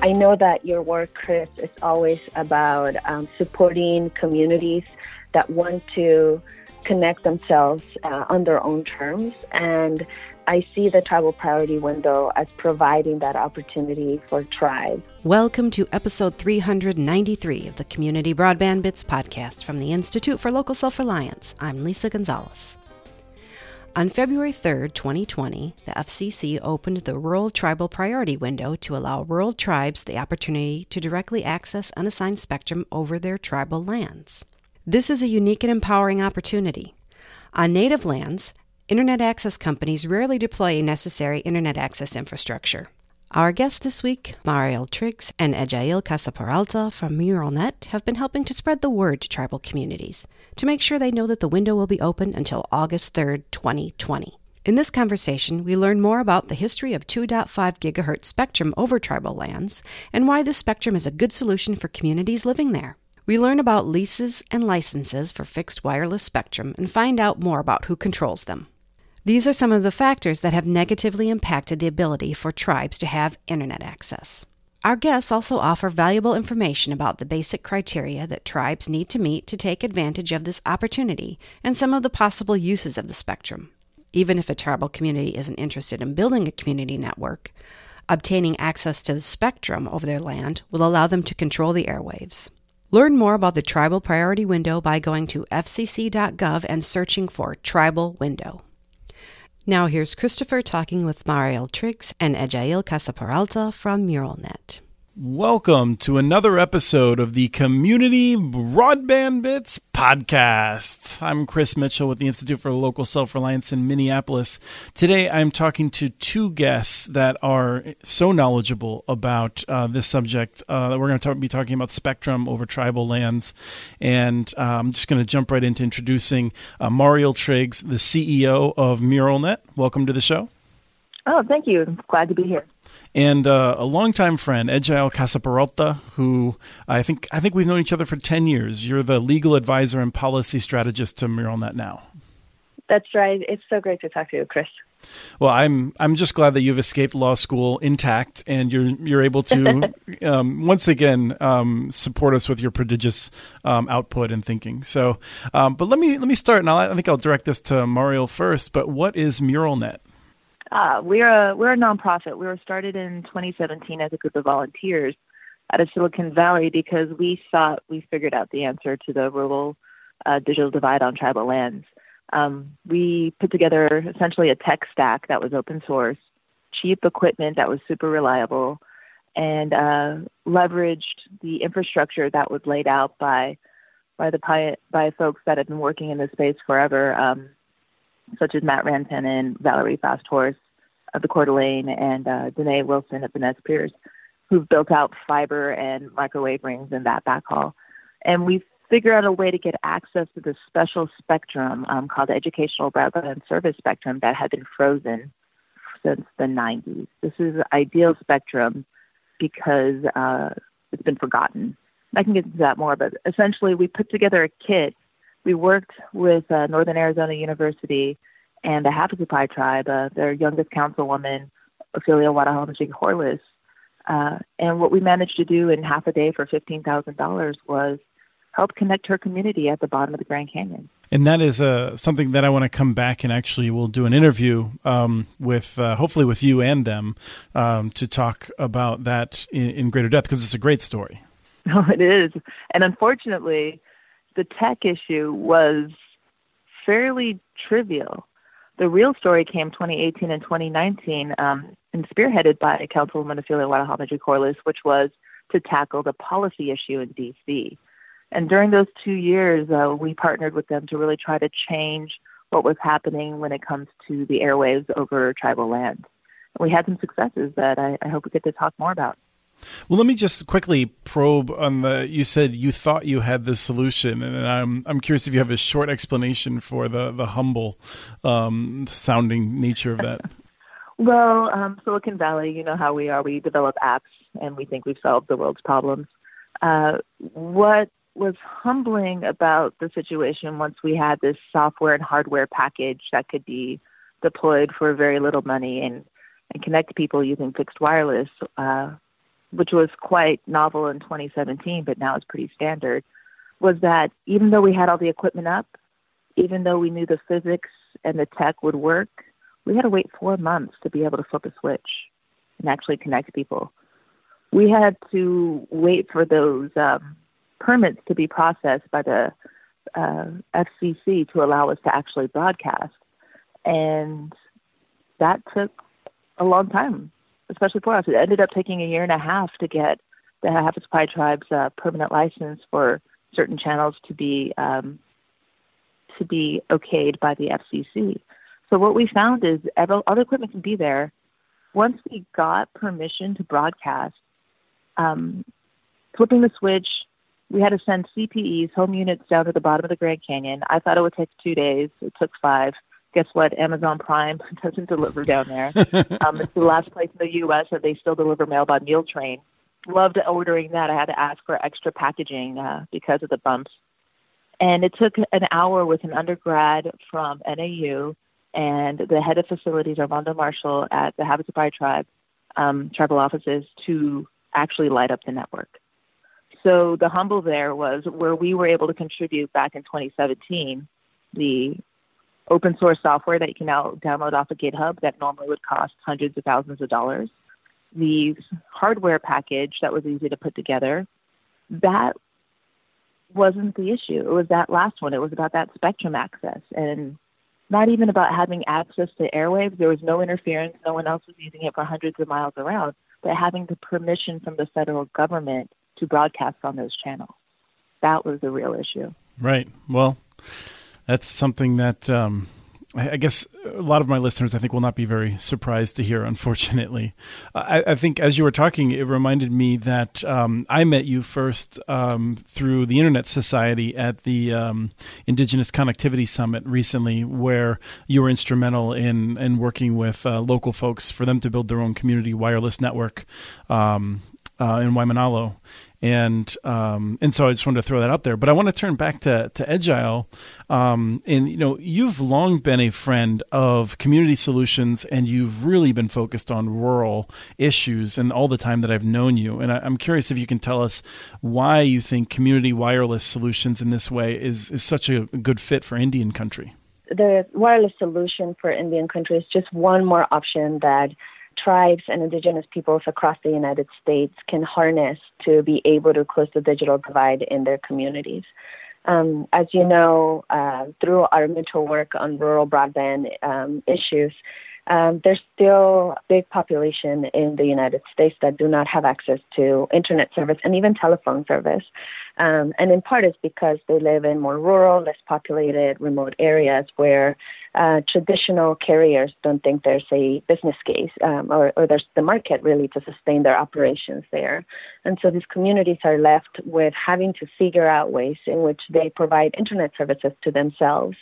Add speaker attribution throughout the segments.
Speaker 1: I know that your work, Chris, is always about um, supporting communities that want to connect themselves uh, on their own terms. And I see the tribal priority window as providing that opportunity for tribes.
Speaker 2: Welcome to episode 393 of the Community Broadband Bits podcast from the Institute for Local Self Reliance. I'm Lisa Gonzalez. On February 3, 2020, the FCC opened the Rural Tribal Priority window to allow rural tribes the opportunity to directly access unassigned spectrum over their tribal lands. This is a unique and empowering opportunity. On native lands, Internet access companies rarely deploy necessary Internet access infrastructure. Our guests this week, Mariel Triggs and Ejail Casaperalta from MuralNet, have been helping to spread the word to tribal communities to make sure they know that the window will be open until August 3rd, 2020. In this conversation, we learn more about the history of 2.5 gigahertz spectrum over tribal lands and why this spectrum is a good solution for communities living there. We learn about leases and licenses for fixed wireless spectrum and find out more about who controls them. These are some of the factors that have negatively impacted the ability for tribes to have internet access. Our guests also offer valuable information about the basic criteria that tribes need to meet to take advantage of this opportunity and some of the possible uses of the spectrum. Even if a tribal community isn't interested in building a community network, obtaining access to the spectrum over their land will allow them to control the airwaves. Learn more about the Tribal Priority Window by going to fcc.gov and searching for Tribal Window. Now here's Christopher talking with Mariel Triggs and Ejail Casaperalta from MuralNet.
Speaker 3: Welcome to another episode of the Community Broadband Bits podcast. I'm Chris Mitchell with the Institute for Local Self Reliance in Minneapolis. Today I'm talking to two guests that are so knowledgeable about uh, this subject. Uh, we're going to be talking about spectrum over tribal lands. And uh, I'm just going to jump right into introducing uh, Mariel Triggs, the CEO of MuralNet. Welcome to the show.
Speaker 1: Oh, thank you. Glad to be here
Speaker 3: and uh, a longtime friend, Ejail Casaperalta, who I think I think we've known each other for ten years. You're the legal advisor and policy strategist to MuralNet now.
Speaker 1: That's right. It's so great to talk to you, Chris.
Speaker 3: Well, I'm I'm just glad that you've escaped law school intact, and you're you're able to um, once again um, support us with your prodigious um, output and thinking. So, um, but let me let me start, and I'll, I think I'll direct this to Mariel first. But what is MuralNet?
Speaker 4: Uh, we're a we're a nonprofit. We were started in 2017 as a group of volunteers out of Silicon Valley because we thought we figured out the answer to the rural uh, digital divide on tribal lands. Um, we put together essentially a tech stack that was open source, cheap equipment that was super reliable, and uh, leveraged the infrastructure that was laid out by by the by folks that have been working in this space forever. Um, such as Matt Rantanen Valerie Fasthorse of the Coeur d'Alene and uh, Danae Wilson of the Nez Perce, who've built out fiber and microwave rings in that backhaul. And we figured out a way to get access to this special spectrum um, called Educational Broadband Service Spectrum that had been frozen since the 90s. This is ideal spectrum because uh, it's been forgotten. I can get into that more, but essentially we put together a kit we worked with uh, Northern Arizona University and the Havasupai tribe, uh, their youngest councilwoman, Ophelia Watahomigie-Corliss. Uh, and what we managed to do in half a day for $15,000 was help connect her community at the bottom of the Grand Canyon.
Speaker 3: And that is uh, something that I want to come back and actually we'll do an interview um, with, uh, hopefully with you and them, um, to talk about that in, in greater depth because it's a great story.
Speaker 4: Oh, it is. And unfortunately, the tech issue was fairly trivial. The real story came 2018 and 2019, um, and spearheaded by Councilwoman Ophelia Watahomigie-Corliss, which was to tackle the policy issue in D.C. And during those two years, uh, we partnered with them to really try to change what was happening when it comes to the airwaves over tribal lands. We had some successes that I, I hope we get to talk more about.
Speaker 3: Well, let me just quickly probe on the. You said you thought you had the solution, and I'm I'm curious if you have a short explanation for the the humble um, sounding nature of that.
Speaker 4: well, um, Silicon Valley, you know how we are. We develop apps, and we think we've solved the world's problems. Uh, what was humbling about the situation once we had this software and hardware package that could be deployed for very little money and and connect people using fixed wireless uh, which was quite novel in 2017, but now it's pretty standard, was that even though we had all the equipment up, even though we knew the physics and the tech would work, we had to wait four months to be able to flip a switch and actually connect people. We had to wait for those um, permits to be processed by the uh, FCC to allow us to actually broadcast. And that took a long time, especially for us. It ended up taking a year and a half to get the Havasupai tribe's uh, permanent license for certain channels to be um, to be okayed by the FCC. So what we found is all the equipment can be there. Once we got permission to broadcast, um, flipping the switch, we had to send CPEs, home units, down to the bottom of the Grand Canyon. I thought it would take two days. It took five. Guess what? Amazon Prime doesn't deliver down there. um, it's the last place in the U.S. that they still deliver mail by meal train. Loved ordering that. I had to ask for extra packaging uh, because of the bumps. And it took an hour with an undergrad from NAU and the head of facilities, Armando Marshall, at the Havasupai Tribe, um, tribal offices to actually light up the network. So the humble there was where we were able to contribute back in 2017 the open source software that you can now download off of GitHub that normally would cost hundreds of thousands of dollars. The hardware package that was easy to put together, that wasn't the issue. It was that last one. It was about that spectrum access and not even about having access to airwaves. There was no interference. No one else was using it for hundreds of miles around, but having the permission from the federal government to broadcast on those channels. That was the real issue.
Speaker 3: Right. Well, that's something that um, I guess a lot of my listeners, I think, will not be very surprised to hear. Unfortunately, I, I think as you were talking, it reminded me that um, I met you first um, through the Internet Society at the um, Indigenous Connectivity Summit recently, where you were instrumental in in working with uh, local folks for them to build their own community wireless network um, uh, in Waimanalo and um, and so I just wanted to throw that out there. But I want to turn back to to Ejail, um, and you know you've long been a friend of community solutions, and you've really been focused on rural issues, and all the time that I've known you. And I, am curious if you can tell us why you think community wireless solutions in this way is is such a good fit for Indian country.
Speaker 1: The wireless solution for Indian country is just one more option that tribes and indigenous peoples across the United States can harness to be able to close the digital divide in their communities. Um, as you know, uh, through our mutual work on rural broadband um, issues, um, there's still a big population in the United States that do not have access to internet service and even telephone service. Um, and in part, it's because they live in more rural, less populated, remote areas where uh, traditional carriers don't think there's a business case um, or, or, there's the market really to sustain their operations there. And so these communities are left with having to figure out ways in which they provide internet services to themselves.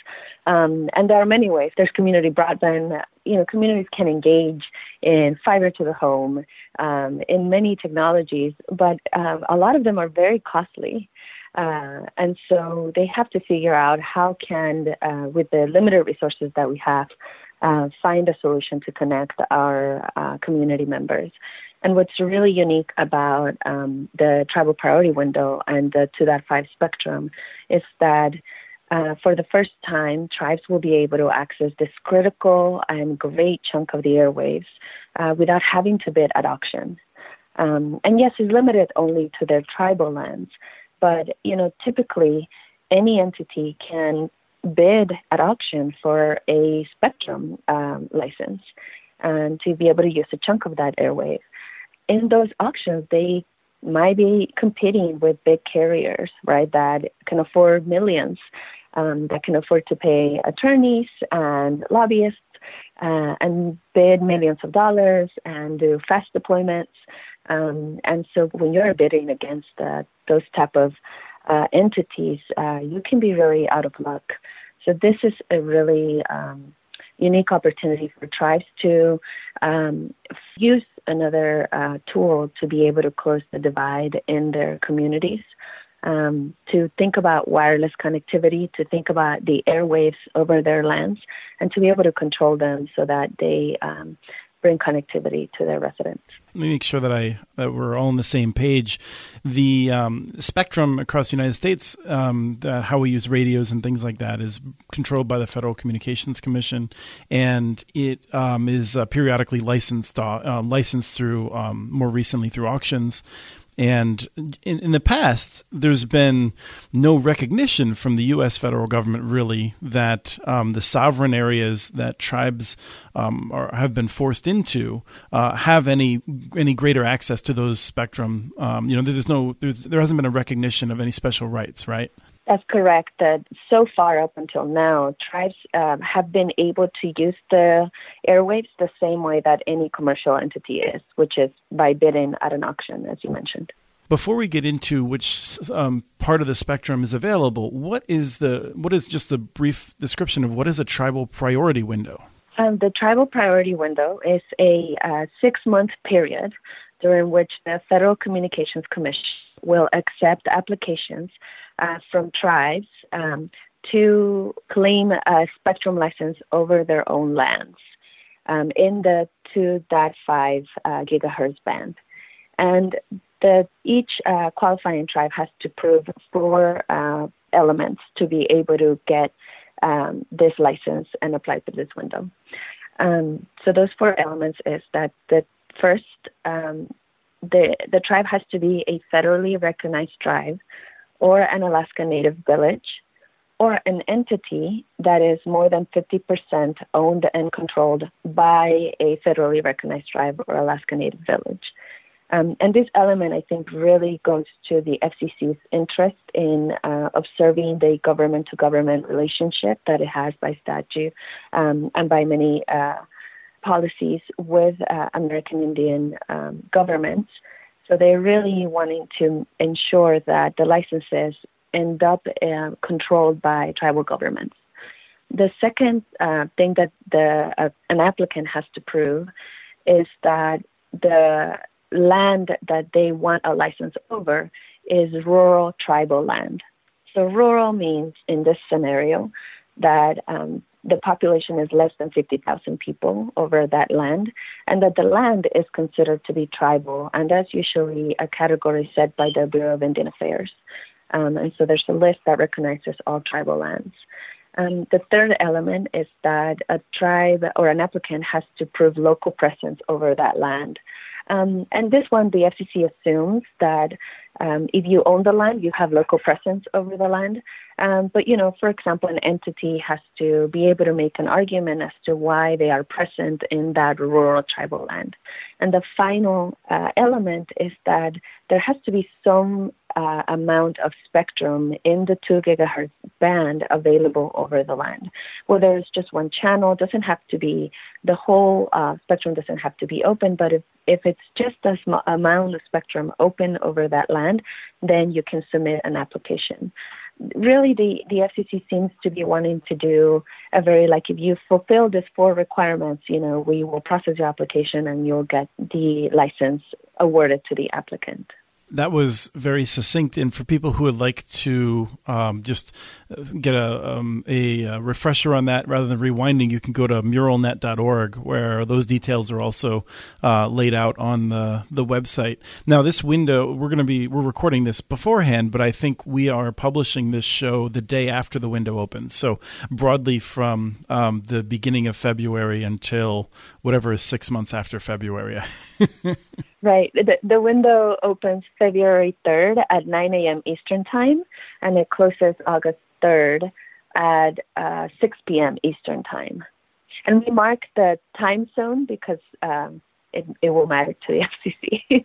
Speaker 1: Um, and there are many ways. There's community broadband. You know, communities can engage in fiber to the home, um, in many technologies, but um, a lot of them are very costly. Uh, and so they have to figure out how can, uh, with the limited resources that we have, uh, find a solution to connect our uh, community members. And what's really unique about um, the tribal priority window and the 2.5 spectrum is that uh, for the first time, tribes will be able to access this critical and great chunk of the airwaves uh, without having to bid at auction. Um, and yes, it's limited only to their tribal lands, but you know, typically, any entity can bid at auction for a spectrum um, license and to be able to use a chunk of that airwave. In those auctions, they might be competing with big carriers, right, that can afford millions, um, that can afford to pay attorneys and lobbyists uh, and bid millions of dollars and do fast deployments. Um, and so when you're bidding against uh, those type of uh, entities, uh, you can be really out of luck. So this is a really um, unique opportunity for tribes to um, use another uh, tool to be able to close the divide in their communities. Um, to think about wireless connectivity, to think about the airwaves over their lands, and to be able to control them so that they um, bring connectivity to their residents.
Speaker 3: Let me make sure that I that we're all on the same page. The um, spectrum across the United States, um, how we use radios and things like that, is controlled by the Federal Communications Commission, and it um, is uh, periodically licensed uh, licensed through um, more recently through auctions. And in, in, the past, there's been no recognition from the U.S. federal government, really, that um, the sovereign areas that tribes um, are, have been forced into uh, have any any greater access to those spectrum. Um, you know, there's no there's, there hasn't been a recognition of any special rights, right?
Speaker 1: That's correct. That so far up until now, tribes uh, have been able to use the airwaves the same way that any commercial entity is, which is by bidding at an auction, as you mentioned.
Speaker 3: Before we get into which um, part of the spectrum is available, what is the what is just a brief description of what is a tribal priority window?
Speaker 1: Um, the tribal priority window is a uh, six month period during which the Federal Communications Commission will accept applications uh, from tribes um, to claim a spectrum license over their own lands um, in the 2.5 uh, gigahertz band. And the, each uh, qualifying tribe has to prove four uh, elements to be able to get um, this license and apply for this window. Um, so those four elements is that the first, um, the the tribe has to be a federally recognized tribe or an Alaska Native village or an entity that is more than 50% owned and controlled by a federally recognized tribe or Alaska Native village. Um, and this element, I think, really goes to the FCC's interest in uh, observing the government to government relationship that it has by statute um, and by many uh, policies with uh, American Indian um, governments. So they're really wanting to ensure that the licenses end up uh, controlled by tribal governments. The second uh, thing that the uh, an applicant has to prove is that the land that they want a license over is rural tribal land. So rural means in this scenario that um, the population is less than 50,000 people over that land, and that the land is considered to be tribal, and that's usually a category set by the Bureau of Indian Affairs. Um, and so there's a list that recognizes all tribal lands. Um, the third element is that a tribe or an applicant has to prove local presence over that land. Um, and this one, the FCC assumes that um, if you own the land, you have local presence over the land. Um, but, you know, for example, an entity has to be able to make an argument as to why they are present in that rural tribal land. And the final uh, element is that there has to be some uh, amount of spectrum in the 2 gigahertz band available over the land. Whether it's just one channel, doesn't have to be the whole uh, spectrum doesn't have to be open, but if, if it's just a small amount of spectrum open over that land, then you can submit an application. Really the, the FCC seems to be wanting to do a very like if you fulfill these four requirements, you know, we will process your application and you'll get the license awarded to the applicant
Speaker 3: that was very succinct. And for people who would like to um, just get a, um, a, a, refresher on that rather than rewinding, you can go to muralnet.org where those details are also uh, laid out on the, the website. Now, this window, we're going to be, we're recording this beforehand, but I think we are publishing this show the day after the window opens. So broadly from um, the beginning of February until whatever is six months after February.
Speaker 1: Right. The, the window opens February 3rd at 9 a.m. Eastern Time, and it closes August 3rd at uh, 6 p.m. Eastern Time. And we mark the time zone because um, it, it will matter to the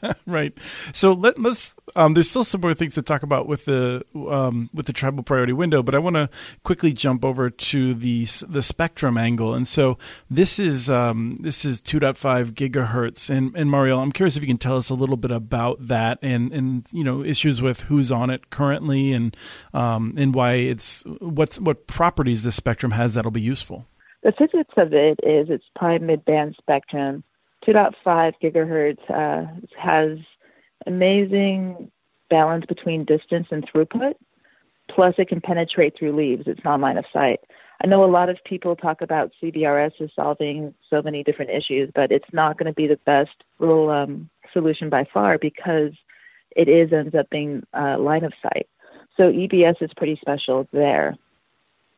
Speaker 3: FCC. right. So let, us um, there's still some more things to talk about with the um, with the tribal priority window, but I want to quickly jump over to the the spectrum angle. And so this is um, this is 2.5 gigahertz. And and Mariel, I'm curious if you can tell us a little bit about that and and you know issues with who's on it currently and um, and why it's what's what properties this spectrum has that'll be useful.
Speaker 4: The physics of it is it's prime mid-band spectrum. 2.5 gigahertz uh, has amazing balance between distance and throughput. Plus, it can penetrate through leaves. It's not line of sight. I know a lot of people talk about CBRS as solving so many different issues, but it's not going to be the best um, solution by far because it is ends up being uh, line of sight. So EBS is pretty special there.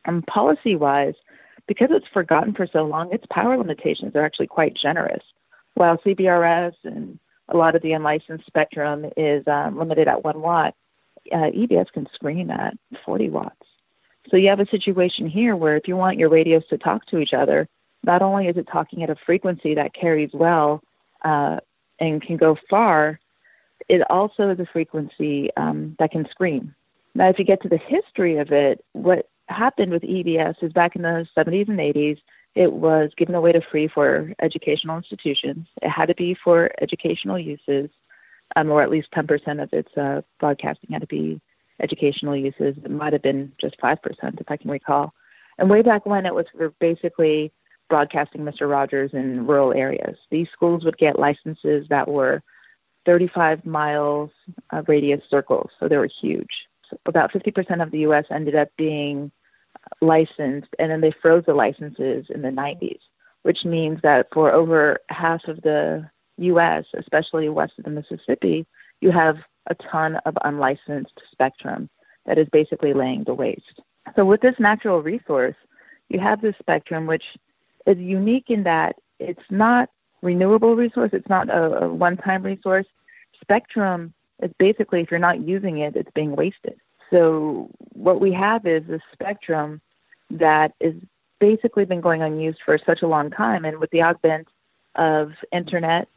Speaker 4: And policy wise, because it's forgotten for so long, its power limitations are actually quite generous. While CBRS and a lot of the unlicensed spectrum is um, limited at one watt, uh, EBS can screen at 40 watts. So you have a situation here where if you want your radios to talk to each other, not only is it talking at a frequency that carries well uh, and can go far, it also is a frequency um, that can scream. Now, if you get to the history of it, what happened with EBS is back in the 70s and 80s, it was given away to free for educational institutions. It had to be for educational uses, um, or at least 10% of its uh, broadcasting had to be educational uses. It might have been just 5%, if I can recall. And way back when, it was for basically broadcasting Mr. Rogers in rural areas. These schools would get licenses that were 35 miles uh, radius circles, so they were huge. So about 50% of the U.S. ended up being licensed, and then they froze the licenses in the 90s, which means that for over half of the U.S., especially west of the Mississippi, you have a ton of unlicensed spectrum that is basically laying to waste. So, with this natural resource, you have this spectrum which is unique in that it's not renewable resource, it's not a, a one time resource. Spectrum is basically, if you're not using it, it's being wasted. So, what we have is a spectrum that is basically been going unused for such a long time. And with the advent of internet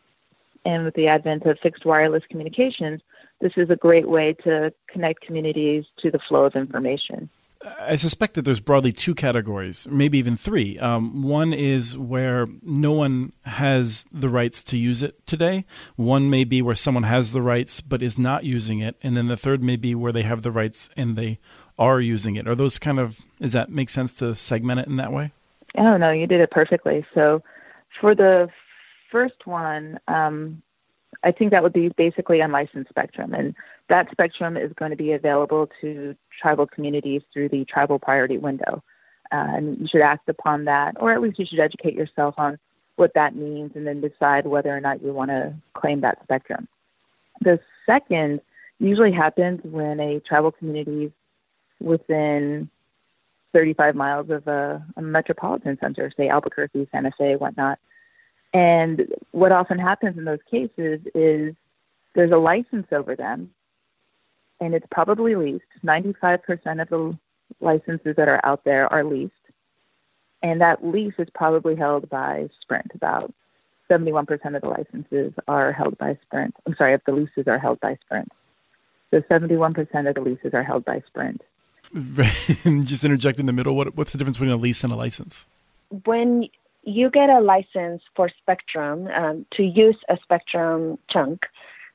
Speaker 4: and with the advent of fixed wireless communications, this is a great way to connect communities to the flow of information.
Speaker 3: I suspect that there's broadly two categories, maybe even three. Um, one is where no one has the rights to use it today. One may be where someone has the rights but is not using it, and then the third may be where they have the rights and they are using it. Are those kind of does that make sense to segment it in that way?
Speaker 4: Oh no, you did it perfectly. So for the first one, um, I think that would be basically unlicensed spectrum, and that spectrum is going to be available to tribal communities through the tribal priority window. Uh, and you should act upon that, or at least you should educate yourself on what that means, and then decide whether or not you want to claim that spectrum. The second usually happens when a tribal community is within 35 miles of a, a metropolitan center, say Albuquerque, Santa Fe, whatnot, and what often happens in those cases is there's a license over them, and it's probably leased. 95% of the licenses that are out there are leased, and that lease is probably held by Sprint. About 71% of the licenses are held by Sprint. I'm sorry, if the leases are held by Sprint. So 71% of the leases are held by Sprint.
Speaker 3: Just interject in the middle. What, what's the difference between a lease and a license?
Speaker 1: When you get a license for Spectrum um, to use a Spectrum chunk.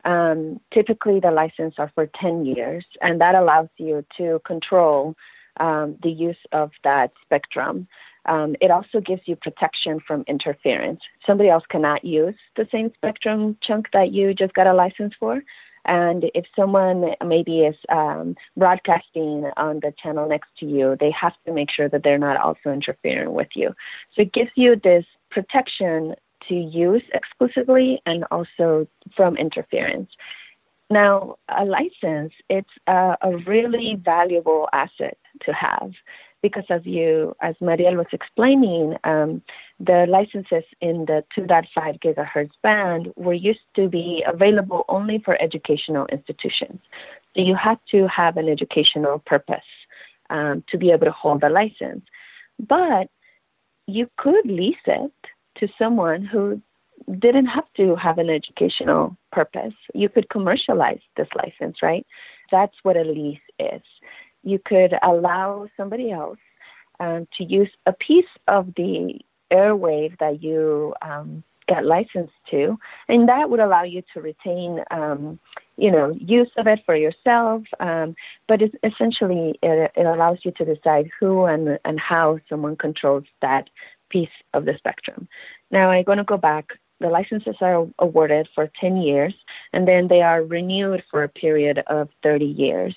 Speaker 1: Um, typically, the license are for 10 years, and that allows you to control um, the use of that spectrum. Um, it also gives you protection from interference. Somebody else cannot use the same spectrum chunk that you just got a license for. And if someone maybe is um, broadcasting on the channel next to you, they have to make sure that they're not also interfering with you. So it gives you this protection to use exclusively and also from interference. Now, a license, it's a, a really valuable asset to have because as you, as Mariel was explaining, um, the licenses in the 2.5 gigahertz band were used to be available only for educational institutions. So you had to have an educational purpose um, to be able to hold the license. But you could lease it to someone who didn't have to have an educational purpose. You could commercialize this license, right? That's what a lease is you could allow somebody else um, to use a piece of the airwave that you um, get licensed to, and that would allow you to retain, um, you know, use of it for yourself. Um, but it's essentially, it, it allows you to decide who and and how someone controls that piece of the spectrum. Now I'm going to go back. The licenses are awarded for 10 years, and then they are renewed for a period of 30 years.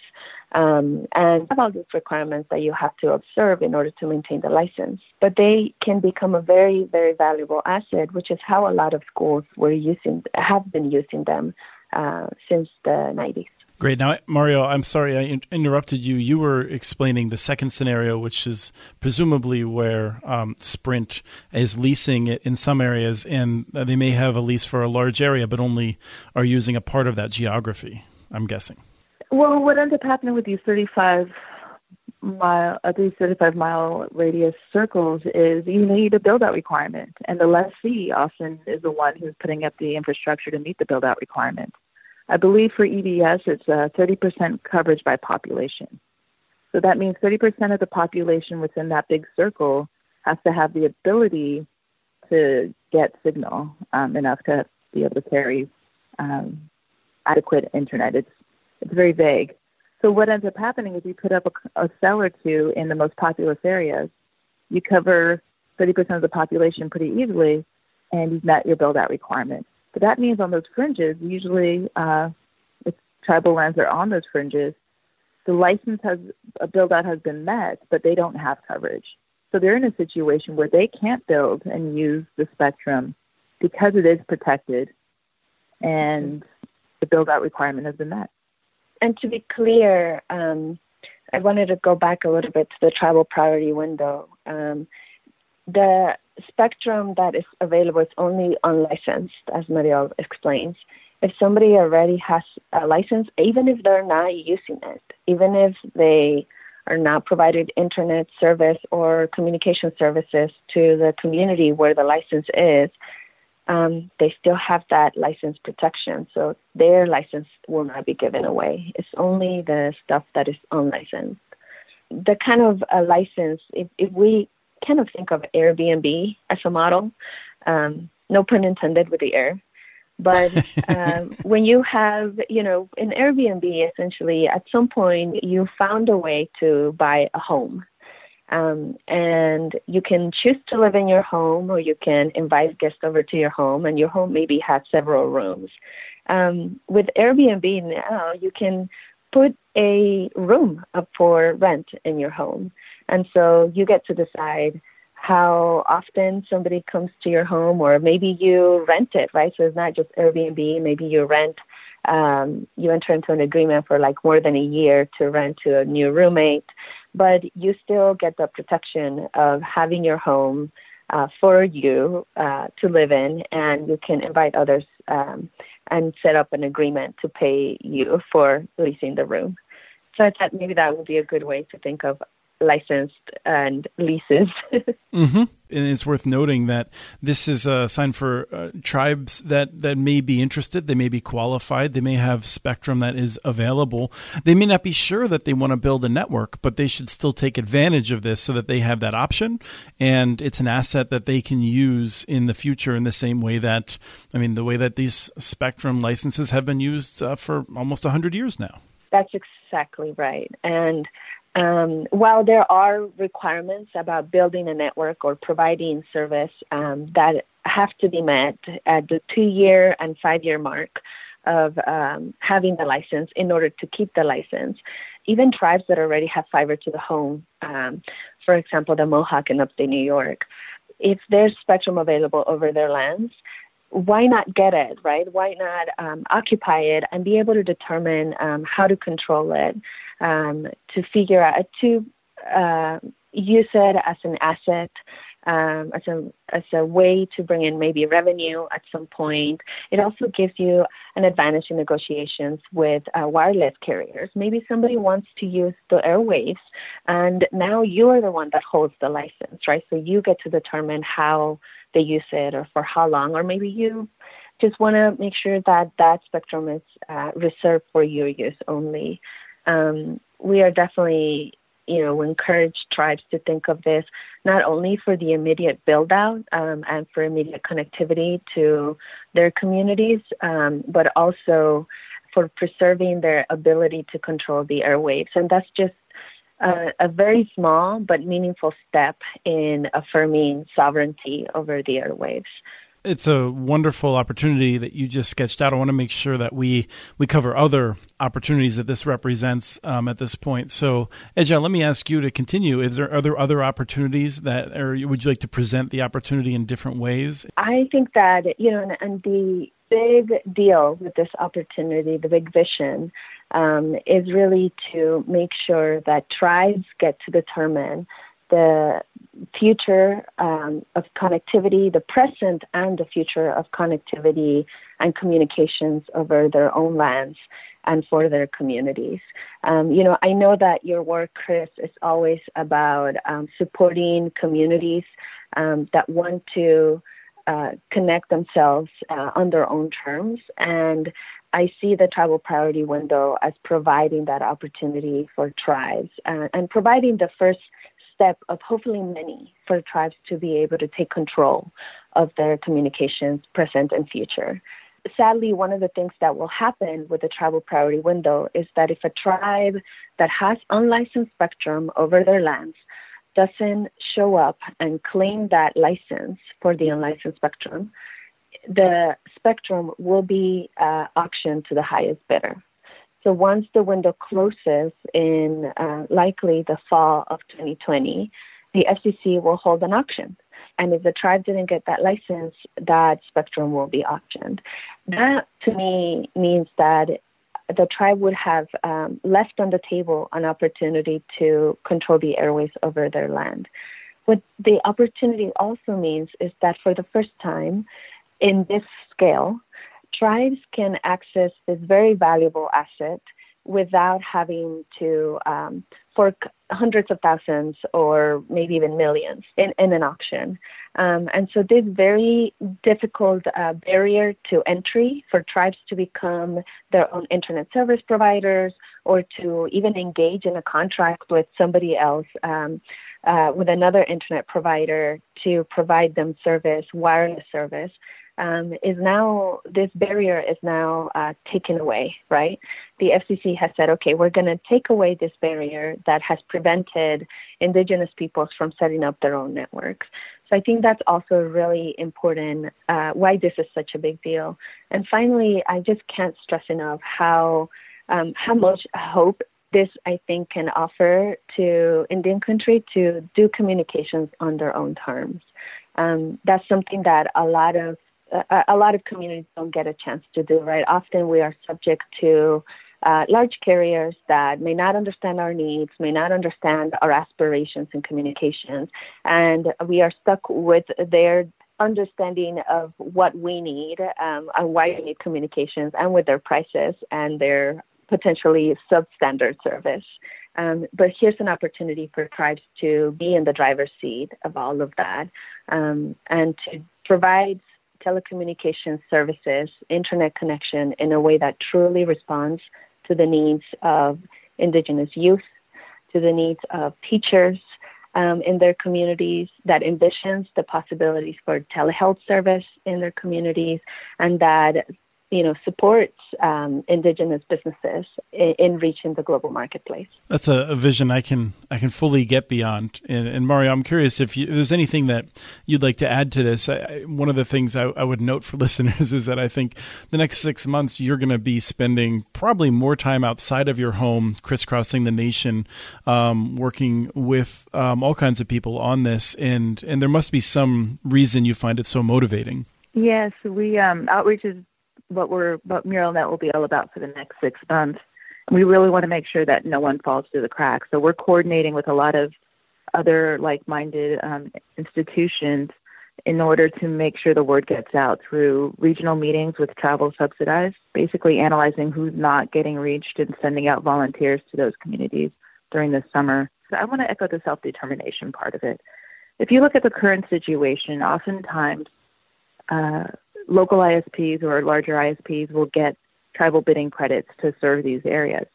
Speaker 1: Um, and all these requirements that you have to observe in order to maintain the license. But they can become a very, very valuable asset, which is how a lot of schools were using, have been using them uh, since the 90s.
Speaker 3: Great. Now, Mariel, I'm sorry I in- interrupted you. You were explaining the second scenario, which is presumably where um, Sprint is leasing it in some areas, and they may have a lease for a large area, but only are using a part of that geography. I'm guessing.
Speaker 4: Well, what ends up happening with these 35 mile, uh, these 35 mile radius circles is you need a build out requirement, and the lessee often is the one who's putting up the infrastructure to meet the build out requirement. I believe for EBS, it's uh, 30% coverage by population. So that means 30% of the population within that big circle has to have the ability to get signal um, enough to be able to carry um, adequate internet. It's it's very vague. So what ends up happening is you put up a, a cell or two in the most populous areas, you cover 30% of the population pretty easily, and you've met your build out requirement. But that means on those fringes, usually uh, if tribal lands are on those fringes, the license has a build out has been met, but they don't have coverage. So they're in a situation where they can't build and use the spectrum because it is protected and the build out requirement has been met.
Speaker 1: And to be clear, um, I wanted to go back a little bit to the tribal priority window. Um, the spectrum that is available is only unlicensed, as Mariel explains. If somebody already has a license, even if they're not using it, even if they are not provided internet service or communication services to the community where the license is, um, they still have that license protection. So their license will not be given away. It's only the stuff that is unlicensed. The kind of a license, if, if we kind of think of Airbnb as a model. Um, no pun intended with the air. But um, when you have, you know, in Airbnb, essentially, at some point you found a way to buy a home. Um, and you can choose to live in your home or you can invite guests over to your home, and your home maybe has several rooms. Um, with Airbnb now, you can put a room up for rent in your home. And so you get to decide how often somebody comes to your home, or maybe you rent it, right? So it's not just Airbnb, maybe you rent, um, you enter into an agreement for like more than a year to rent to a new roommate, but you still get the protection of having your home. Uh, for you uh, to live in, and you can invite others um, and set up an agreement to pay you for leasing the room. So I thought maybe that would be a good way to think of licensed and leases.
Speaker 3: mm-hmm. And it's worth noting that this is a sign for uh, tribes that, that may be interested. They may be qualified. They may have spectrum that is available. They may not be sure that they want to build a network, but they should still take advantage of this so that they have that option. And it's an asset that they can use in the future in the same way that, I mean, the way that these spectrum licenses have been used uh, for almost 100 years now.
Speaker 1: That's exactly right. And um, while there are requirements about building a network or providing service um, that have to be met at the two year and five year mark of um, having the license in order to keep the license, even tribes that already have fiber to the home, um, for example, the Mohawk in upstate New York, if there's spectrum available over their lands, why not get it, right? Why not um, occupy it and be able to determine um, how to control it, um, to figure out, to uh, use it as an asset, um, as a as a way to bring in maybe revenue at some point. It also gives you an advantage in negotiations with uh, wireless carriers. Maybe somebody wants to use the airwaves, and now you are the one that holds the license, right? So you get to determine how they use it or for how long, or maybe you just want to make sure that that spectrum is uh, reserved for your use only. Um, we are definitely, you know, encourage tribes to think of this not only for the immediate build out um, and for immediate connectivity to their communities, um, but also for preserving their ability to control the airwaves. And that's just a, a very small but meaningful step in affirming sovereignty over the airwaves.
Speaker 3: It's a wonderful opportunity that you just sketched out. I want to make sure that we we cover other opportunities that this represents um, at this point. So, Eja, let me ask you to continue. Is there are there other opportunities that, or would you like to present the opportunity in different ways?
Speaker 1: I think that you know, and, and the big deal with this opportunity, the big vision, um, is really to make sure that tribes get to determine the future um, of connectivity, the present and the future of connectivity and communications over their own lands and for their communities. Um, you know, I know that your work, Chris, is always about um, supporting communities um, that want to uh, connect themselves uh, on their own terms. And I see the tribal priority window as providing that opportunity for tribes uh, and providing the first step of hopefully many for tribes to be able to take control of their communications, present and future. Sadly, one of the things that will happen with the tribal priority window is that if a tribe that has unlicensed spectrum over their lands doesn't show up and claim that license for the unlicensed spectrum, the spectrum will be uh, auctioned to the highest bidder. So once the window closes in uh, likely the fall of 2020, the FCC will hold an auction. And if the tribe didn't get that license, that spectrum will be auctioned. That to me means that the tribe would have um, left on the table an opportunity to control the airways over their land. What the opportunity also means is that for the first time in this scale, tribes can access this very valuable asset without having to um, fork hundreds of thousands or maybe even millions in, in an auction. Um, and so this very difficult uh, barrier to entry for tribes to become their own internet service providers or to even engage in a contract with somebody else, um, uh, with another internet provider to provide them service, wireless service um, is now this barrier is now uh, taken away, right? The FCC has said, okay, we're going to take away this barrier that has prevented indigenous peoples from setting up their own networks. So I think that's also really important. Uh, why this is such a big deal. And finally, I just can't stress enough how um, how much hope this I think can offer to Indian country to do communications on their own terms. Um, that's something that a lot of a, lot of communities don't get a chance to do, right? Often we are subject to uh, large carriers that may not understand our needs, may not understand our aspirations and communications, and we are stuck with their understanding of what we need um, and why we need communications and with their prices and their potentially substandard service. Um, but here's an opportunity for tribes to be in the driver's seat of all of that um, and to provide telecommunications services, internet connection in a way that truly responds to the needs of Indigenous youth, to the needs of teachers um, in their communities, that envisions the possibilities for telehealth service in their communities, and that you know supports um, indigenous businesses in, in, reaching the global marketplace.
Speaker 3: That's a, a, vision I can I can fully get beyond. And, and Mariel, I'm curious if, you, if, there's anything that you'd like to add to this. I, one of the things I, I, would note for listeners is that I think the next six months you're going to be spending probably more time outside of your home, crisscrossing the nation, um, working with um, all kinds of people on this. And and there must be some reason you find it so motivating.
Speaker 4: Yes, we um, outreach is what we're what MuralNet will be all about for the next six months. We really want to make sure that no one falls through the cracks. So we're coordinating with a lot of other like-minded um, institutions in order to make sure the word gets out through regional meetings with travel subsidized, basically analyzing who's not getting reached and sending out volunteers to those communities during the summer. So I want to echo the self-determination part of it. If you look at the current situation, oftentimes uh, local ISPs or larger ISPs will get tribal bidding credits to serve these areas.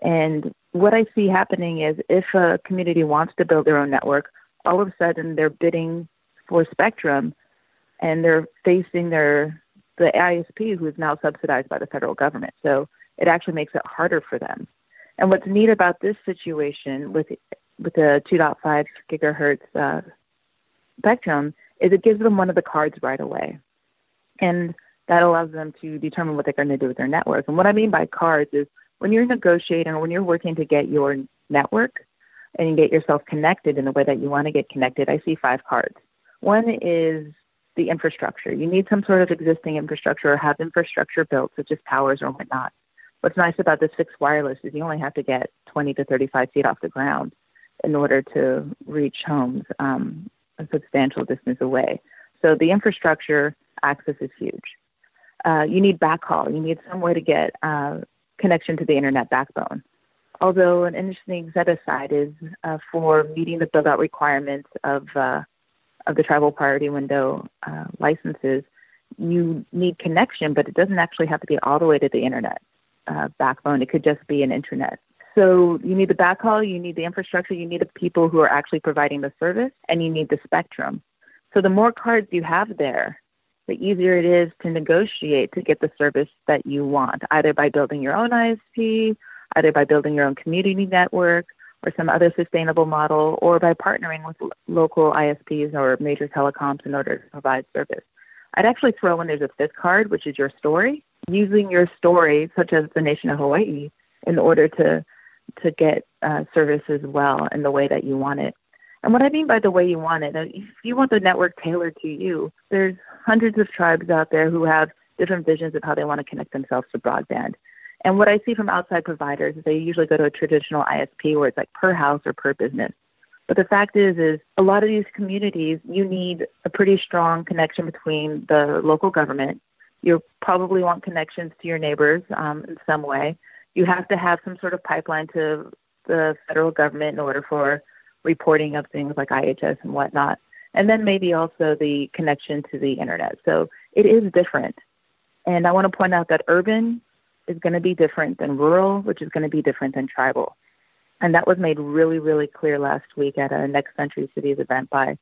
Speaker 4: And what I see happening is if a community wants to build their own network, all of a sudden they're bidding for spectrum and they're facing their the ISP who is now subsidized by the federal government. So it actually makes it harder for them. And what's neat about this situation with with the 2.5 gigahertz uh, spectrum is it gives them one of the cards right away. And that allows them to determine what they're going to do with their network. And what I mean by cards is when you're negotiating or when you're working to get your network and get yourself connected in the way that you want to get connected, I see five cards. One is the infrastructure. You need some sort of existing infrastructure or have infrastructure built, such as towers or whatnot. What's nice about this fixed wireless is you only have to get 20 to 35 feet off the ground in order to reach homes um, a substantial distance away. So the infrastructure access is huge. Uh, you need backhaul. You need some way to get uh, connection to the internet backbone. Although an interesting set aside is uh, for meeting the build out requirements of uh, of the tribal priority window uh, licenses, you need connection, but it doesn't actually have to be all the way to the internet uh, backbone. It could just be an intranet. So you need the backhaul, you need the infrastructure, you need the people who are actually providing the service, and you need the spectrum. So the more cards you have there, the easier it is to negotiate to get the service that you want, either by building your own ISP, either by building your own community network, or some other sustainable model, or by partnering with local ISPs or major telecoms in order to provide service. I'd actually throw in there's a fifth card, which is your story. Using your story, such as the nation of Hawaii, in order to to get uh, service as well in the way that you want it. And what I mean by the way you want it, if you want the network tailored to you, there's hundreds of tribes out there who have different visions of how they want to connect themselves to broadband. And what I see from outside providers is they usually go to a traditional ISP where it's like per house or per business. But the fact is, is a lot of these communities, you need a pretty strong connection between the local government. You probably want connections to your neighbors um, in some way. You have to have some sort of pipeline to the federal government in order for reporting of things like IHS and whatnot. And then maybe also the connection to the internet. So it is different. And I want to point out that urban is going to be different than rural, which is going to be different than tribal. And that was made really, really clear last week at a Next Century Cities event by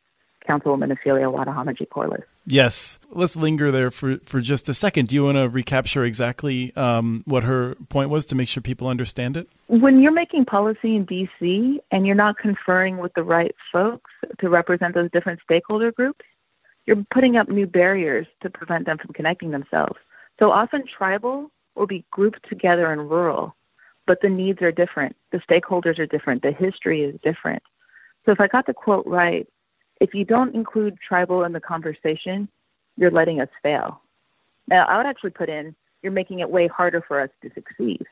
Speaker 4: Councilwoman Ophelia Watahomigie-Corliss.
Speaker 3: Yes. Let's linger there for, for just a second. Do you want to recapture exactly um, what her point was to make sure people understand it?
Speaker 4: When you're making policy in DC and you're not conferring with the right folks to represent those different stakeholder groups, you're putting up new barriers to prevent them from connecting themselves. So often tribal will be grouped together in rural, but the needs are different. The stakeholders are different. The history is different. So if I got the quote right, if you don't include tribal in the conversation, you're letting us fail. Now, I would actually put in, you're making it way harder for us to succeed.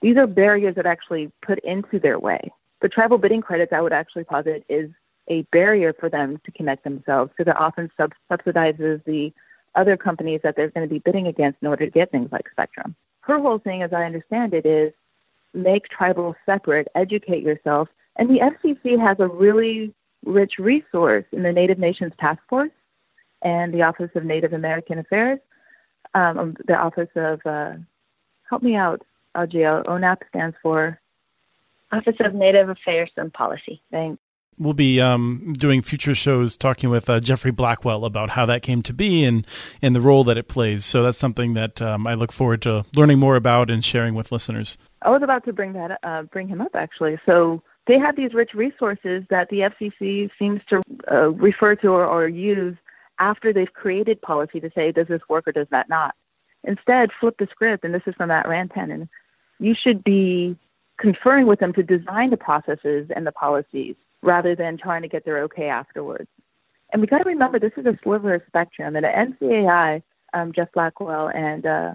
Speaker 4: These are barriers that actually put into their way. The tribal bidding credits, I would actually posit, is a barrier for them to connect themselves because it often sub- subsidizes the other companies that they're going to be bidding against in order to get things like Spectrum. Her whole thing, as I understand it, is make tribal separate, educate yourself. And the FCC has a really rich resource in the Native Nations Task Force and the Office of Native American Affairs, um, um the Office of, uh, help me out, Ejail, ONAP stands for
Speaker 1: Office of Native Affairs and Policy.
Speaker 4: Thanks.
Speaker 3: We'll be um, doing future shows talking with uh, Jeffrey Blackwell about how that came to be and, and the role that it plays. So that's something that um, I look forward to learning more about and sharing with listeners.
Speaker 4: I was about to bring that uh, bring him up actually. So they have these rich resources that the FCC seems to uh, refer to or, or use after they've created policy to say does this work or does that not. Instead, flip the script, and this is from Matt Rantanen. You should be conferring with them to design the processes and the policies rather than trying to get their okay afterwards. And we got to remember this is a sliver of spectrum. And at NCAI, um, Jeff Blackwell and uh,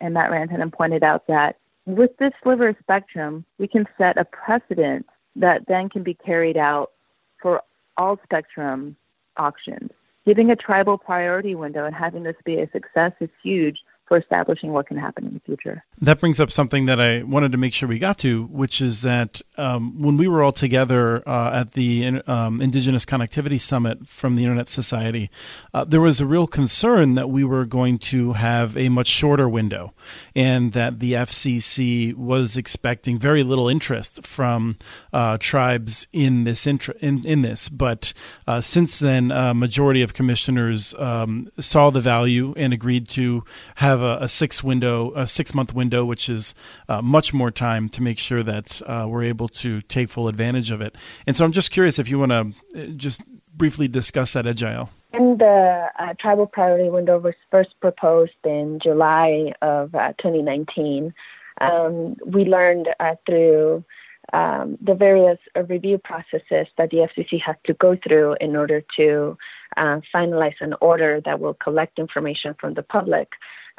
Speaker 4: and Matt Rantanen pointed out that with this sliver of spectrum, we can set a precedent that then can be carried out for all spectrum auctions. Giving a tribal priority window and having this be a success is huge for establishing what can happen in the future.
Speaker 3: That brings up something that I wanted to make sure we got to, which is that um, when we were all together uh, at the um, Indigenous Connectivity Summit from the Internet Society, uh, there was a real concern that we were going to have a much shorter window and that the FCC was expecting very little interest from uh, tribes in this, in, in this. But uh, since then, a majority of commissioners um, saw the value and agreed to have a, a six window, a six month window, which is uh, much more time to make sure that uh, we're able to take full advantage of it. And so I'm just curious if you want to uh, just briefly discuss that Ejail?
Speaker 1: And the uh, tribal priority window was first proposed in July of uh, 2019. Um, we learned uh, through um, the various review processes that the FCC has to go through in order to uh, finalize an order that will collect information from the public.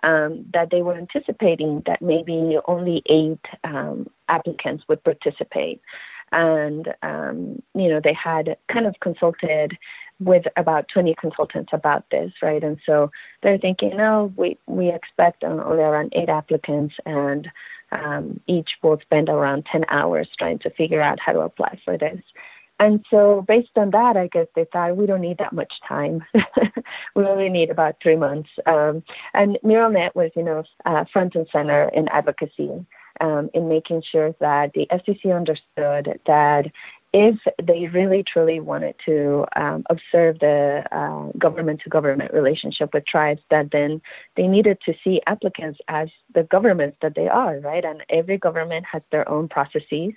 Speaker 1: Um, that they were anticipating that maybe only eight um, applicants would participate. And, um, you know, they had kind of consulted with about 20 consultants about this, right? And so they're thinking, no, we, we expect only around eight applicants, and um, each will spend around 10 hours trying to figure out how to apply for this. And so, based on that, I guess they thought we don't need that much time. we only need about three months. Um, and MuralNet was, you know, uh, front and center in advocacy, um, in making sure that the FCC understood that if they really truly wanted to um, observe the government to government relationship with tribes, that then they needed to see applicants as the governments that they are, right? And every government has their own processes.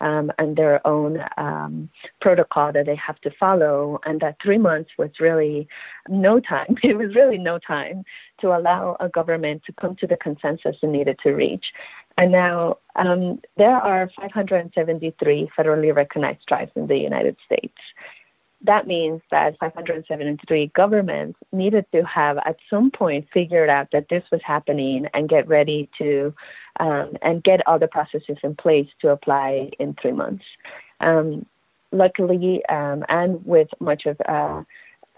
Speaker 1: Um, and their own um, protocol that they have to follow. And that three months was really no time. It was really no time to allow a government to come to the consensus it needed to reach. And now um, there are 573 federally recognized tribes in the United States. That means that 573 governments needed to have at some point figured out that this was happening and get ready to um, and get all the processes in place to apply in three months. Um, luckily, um, and with much of uh,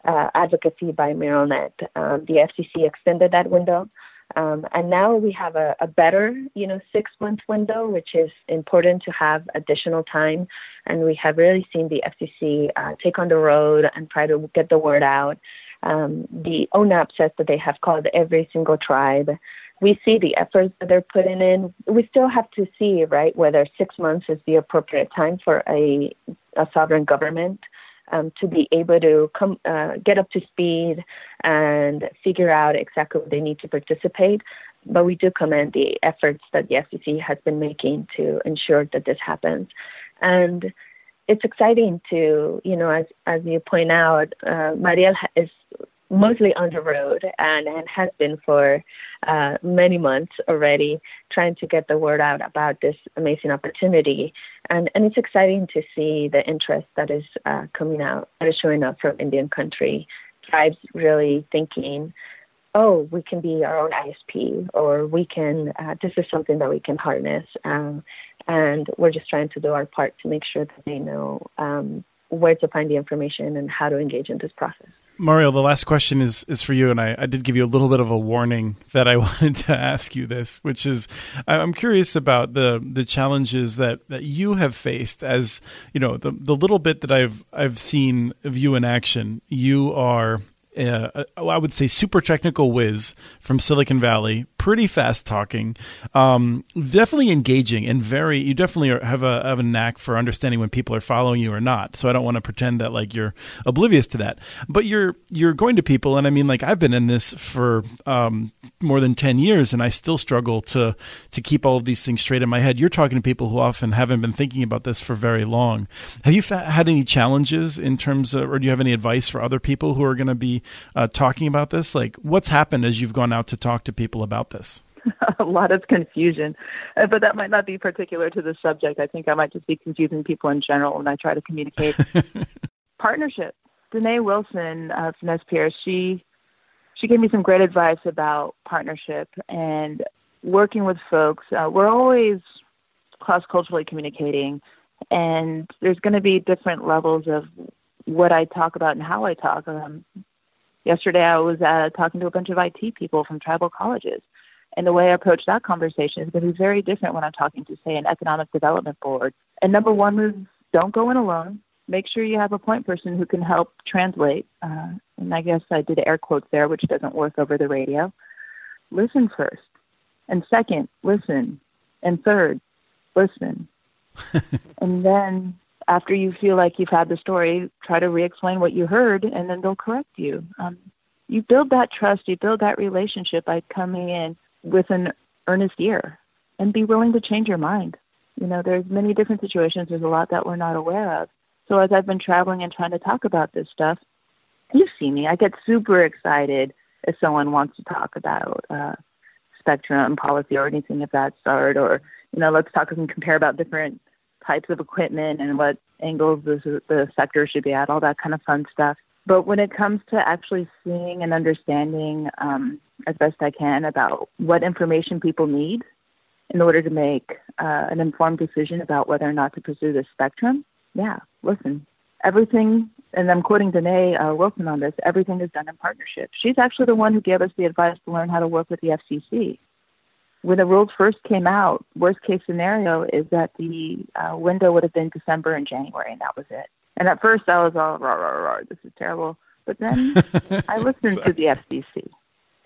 Speaker 1: uh, advocacy by MuralNet, um, the FCC extended that window um, and now we have a, a better, you know, six month window, which is important to have additional time. And we have really seen the FCC uh, take on the road and try to get the word out. Um, the ONAP says that they have called every single tribe. We see the efforts that they're putting in. We still have to see, right, whether six months is the appropriate time for a, a sovereign government um, to be able to come uh, get up to speed and figure out exactly what they need to participate. But we do commend the efforts that the FCC has been making to ensure that this happens. And it's exciting to, you know, as, as you point out, uh, Mariel is mostly on the road and, and has been for uh, many months already, trying to get the word out about this amazing opportunity. And, and it's exciting to see the interest that is uh, coming out, that is showing up from Indian country. Tribes really thinking, oh, we can be our own ISP, or we can, uh, this is something that we can harness. Um, and we're just trying to do our part to make sure that they know um, where to find the information and how to engage in this process.
Speaker 3: Mariel, the last question is is for you, and I, I did give you a little bit of a warning that I wanted to ask you this, which is I'm curious about the the challenges that, that you have faced as you know the the little bit that I've I've seen of you in action. You are uh, I would say super technical whiz from Silicon Valley, pretty fast talking, um, definitely engaging, and very. You definitely are, have a have a knack for understanding when people are following you or not. So I don't want to pretend that like you're oblivious to that, but you're you're going to people, and I mean like I've been in this for um, more than ten years, and I still struggle to to keep all of these things straight in my head. You're talking to people who often haven't been thinking about this for very long. Have you fa- had any challenges in terms of, or do you have any advice for other people who are going to be uh, talking about this? Like, what's happened as you've gone out to talk to people about this?
Speaker 4: a lot of confusion, uh, but that might not be particular to the subject. I think I might just be confusing people in general when I try to communicate. Partnership. Danae Wilson uh, from SPS, she she gave me some great advice about partnership and working with folks. Uh, we're always cross culturally communicating, and there's going to be different levels of what I talk about and how I talk. Um, Yesterday, I was uh, talking to a bunch of IT people from tribal colleges, and the way I approach that conversation is going to be very different when I'm talking to, say, an economic development board. And number one is don't go in alone. Make sure you have a point person who can help translate. Uh, and I guess I did air quotes there, which doesn't work over the radio. Listen first. And second, listen. And third, listen. and then after you feel like you've had the story, try to re-explain what you heard, and then they'll correct you. Um, you build that trust, you build that relationship by coming in with an earnest ear, and be willing to change your mind. You know, there's many different situations. There's a lot that we're not aware of. So as I've been traveling and trying to talk about this stuff, you see me. I get super excited if someone wants to talk about uh, spectrum policy or anything of that sort, or you know, let's talk and compare about different types of equipment and what angles the, the sector should be at, all that kind of fun stuff. But when it comes to actually seeing and understanding um, as best I can about what information people need in order to make uh, an informed decision about whether or not to pursue this spectrum, yeah, listen, everything, and I'm quoting Danae uh, Wilson on this, everything is done in partnership. She's actually the one who gave us the advice to learn how to work with the FCC when the rules first came out, worst case scenario is that the uh, window would have been December and January, and that was it. And at first, I was all rah rah rah, this is terrible. But then I listened to the FCC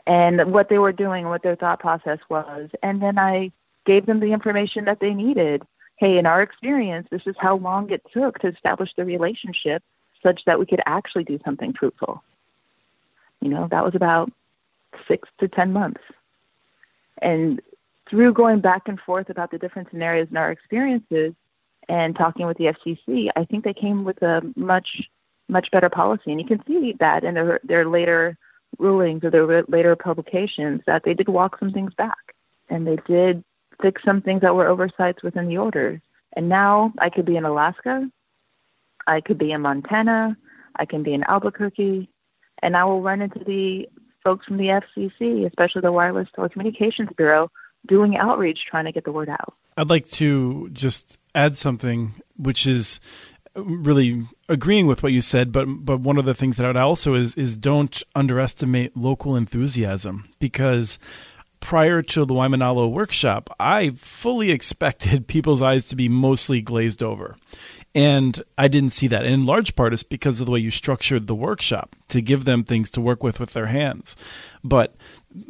Speaker 4: and what they were doing, what their thought process was, and then I gave them the information that they needed. Hey, in our experience, this is how long it took to establish the relationship such that we could actually do something fruitful. You know, that was about six to ten months. And through going back and forth about the different scenarios in our experiences and talking with the FCC, I think they came with a much, much better policy. And you can see that in their, their later rulings or their later publications that they did walk some things back and they did fix some things that were oversights within the orders. And now I could be in Alaska, I could be in Montana, I can be in Albuquerque, and I will run into the folks from the FCC, especially the Wireless Telecommunications Bureau, doing outreach trying to get the word out.
Speaker 3: I'd like to just add something, which is really agreeing with what you said, but but one of the things that I would also is is don't underestimate local enthusiasm because prior to the Waimanalo workshop, I fully expected people's eyes to be mostly glazed over. And I didn't see that. And in large part, it's because of the way you structured the workshop to give them things to work with with their hands. But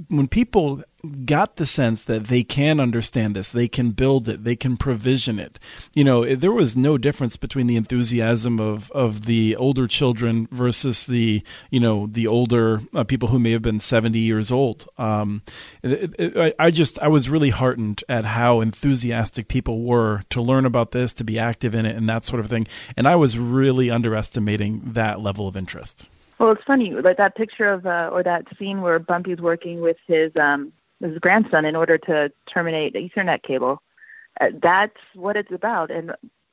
Speaker 3: when people got the sense that they can understand this, they can build it, they can provision it. You know, there was no difference between the enthusiasm of of the older children versus the you know the older uh, people who may have been seventy years old. Um, it, it, I just I was really heartened at how enthusiastic people were to learn about this, to be active in it, and that sort of thing. And I was really underestimating that level of interest.
Speaker 4: Well, it's funny, like that picture of uh, or that scene where Bumpy's working with his um his grandson in order to terminate the Ethernet cable. Uh, that's what it's about. And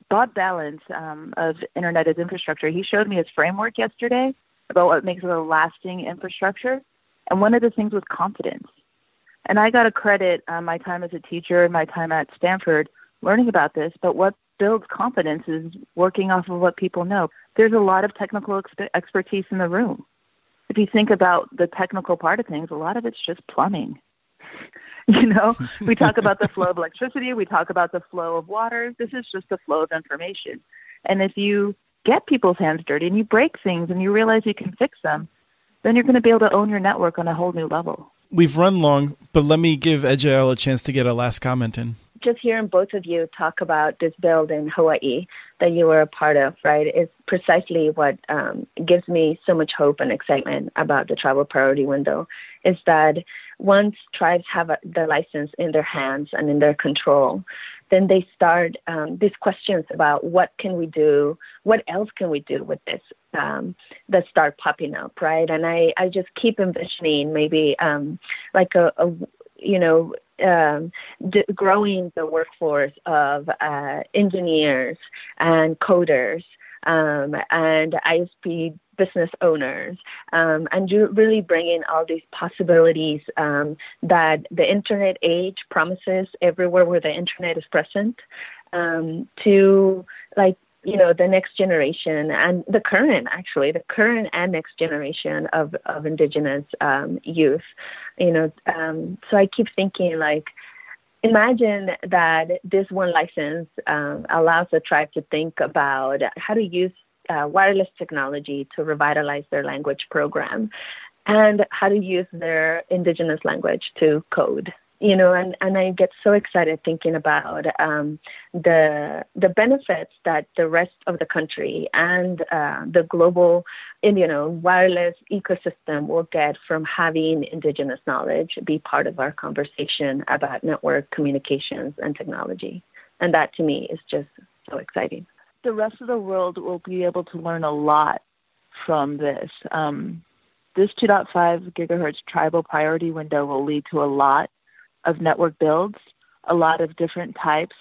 Speaker 4: Bob Balance um, of Internet as Infrastructure, he showed me his framework yesterday about what makes a lasting infrastructure. And one of the things was confidence. And I got to credit uh, my time as a teacher and my time at Stanford learning about this. But what builds confidence is working off of what people know. There's a lot of technical exp- expertise in the room. If you think about the technical part of things, a lot of it's just plumbing. you know, we talk about the flow of electricity, we talk about the flow of water. This is just the flow of information. And if you get people's hands dirty and you break things and you realize you can fix them, then you're going to be able to own your network on a whole new level.
Speaker 3: We've run long, but let me give Ejail a chance to get a last comment in
Speaker 1: just hearing both of you talk about this build in Hawaii that you were a part of, right, is precisely what um, gives me so much hope and excitement about the tribal priority window. Is that once tribes have a, the license in their hands and in their control, then they start um, these questions about what can we do, what else can we do with this um, that start popping up, right? And I, I just keep envisioning maybe um, like a, a you know um, d- growing the workforce of uh, engineers and coders um, and ISP business owners, um, and really bringing all these possibilities um, that the internet age promises everywhere where the internet is present um, to like you know the next generation and the current actually the current and next generation of of indigenous um, youth you know um, so i keep thinking like imagine that this one license um, allows a tribe to think about how to use uh, wireless technology to revitalize their language program and how to use their indigenous language to code you know, and, and I get so excited thinking about um, the the benefits that the rest of the country and uh, the global, you know, wireless ecosystem will get from having indigenous knowledge be part of our conversation about network communications and technology, and that to me is just so exciting.
Speaker 4: the rest of the world will be able to learn a lot from this. Um, this 2.5 gigahertz tribal priority window will lead to a lot of network builds, a lot of different types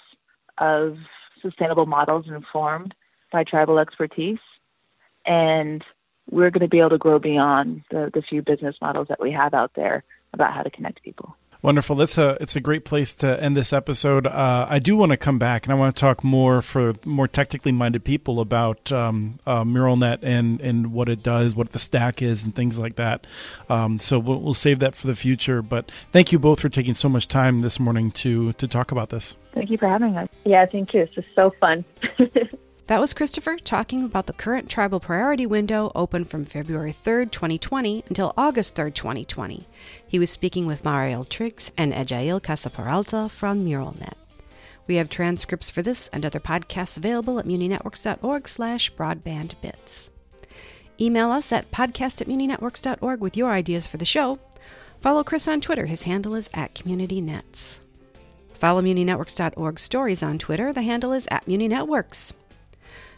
Speaker 4: of sustainable models informed by tribal expertise. And we're going to be able to grow beyond the, the few business models that we have out there about how to connect people.
Speaker 3: Wonderful. That's a it's a great place to end this episode. Uh, I do want to come back and I want to talk more for more technically minded people about um, uh, MuralNet and and what it does, what the stack is, and things like that. Um, so we'll, we'll save that for the future. But thank you both for taking so much time this morning to to talk about this.
Speaker 4: Thank you for having us.
Speaker 1: Yeah, thank you. This is so fun.
Speaker 2: That was Christopher talking about the current tribal priority window open from February 3rd, 2020 until August 3rd, 2020. He was speaking with Mariel Triggs and Ejail Casaperalta from MuralNet. We have transcripts for this and other podcasts available at muninetworks.org slash broadbandbits. Email us at podcast at muninetworks.org with your ideas for the show. Follow Chris on Twitter. His handle is at CommunityNets. Follow muninetworks.org stories on Twitter. The handle is at muninetworks.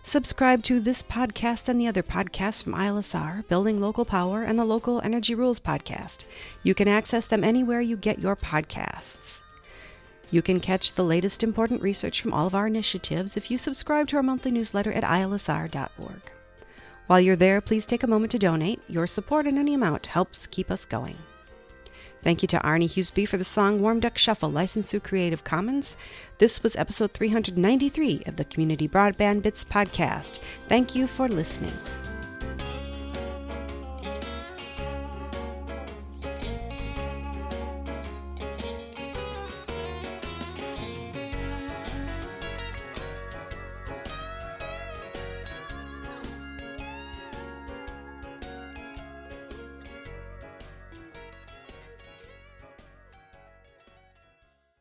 Speaker 2: Subscribe to this podcast and the other podcasts from ILSR, Building Local Power, and the Local Energy Rules podcast. You can access them anywhere you get your podcasts. You can catch the latest important research from all of our initiatives if you subscribe to our monthly newsletter at ilsr.org. While you're there, please take a moment to donate. Your support in any amount helps keep us going. Thank you to Arne Huseby for the song Warm Duck Shuffle, licensed through Creative Commons. This was episode 393 of the Community Broadband Bits podcast. Thank you for listening.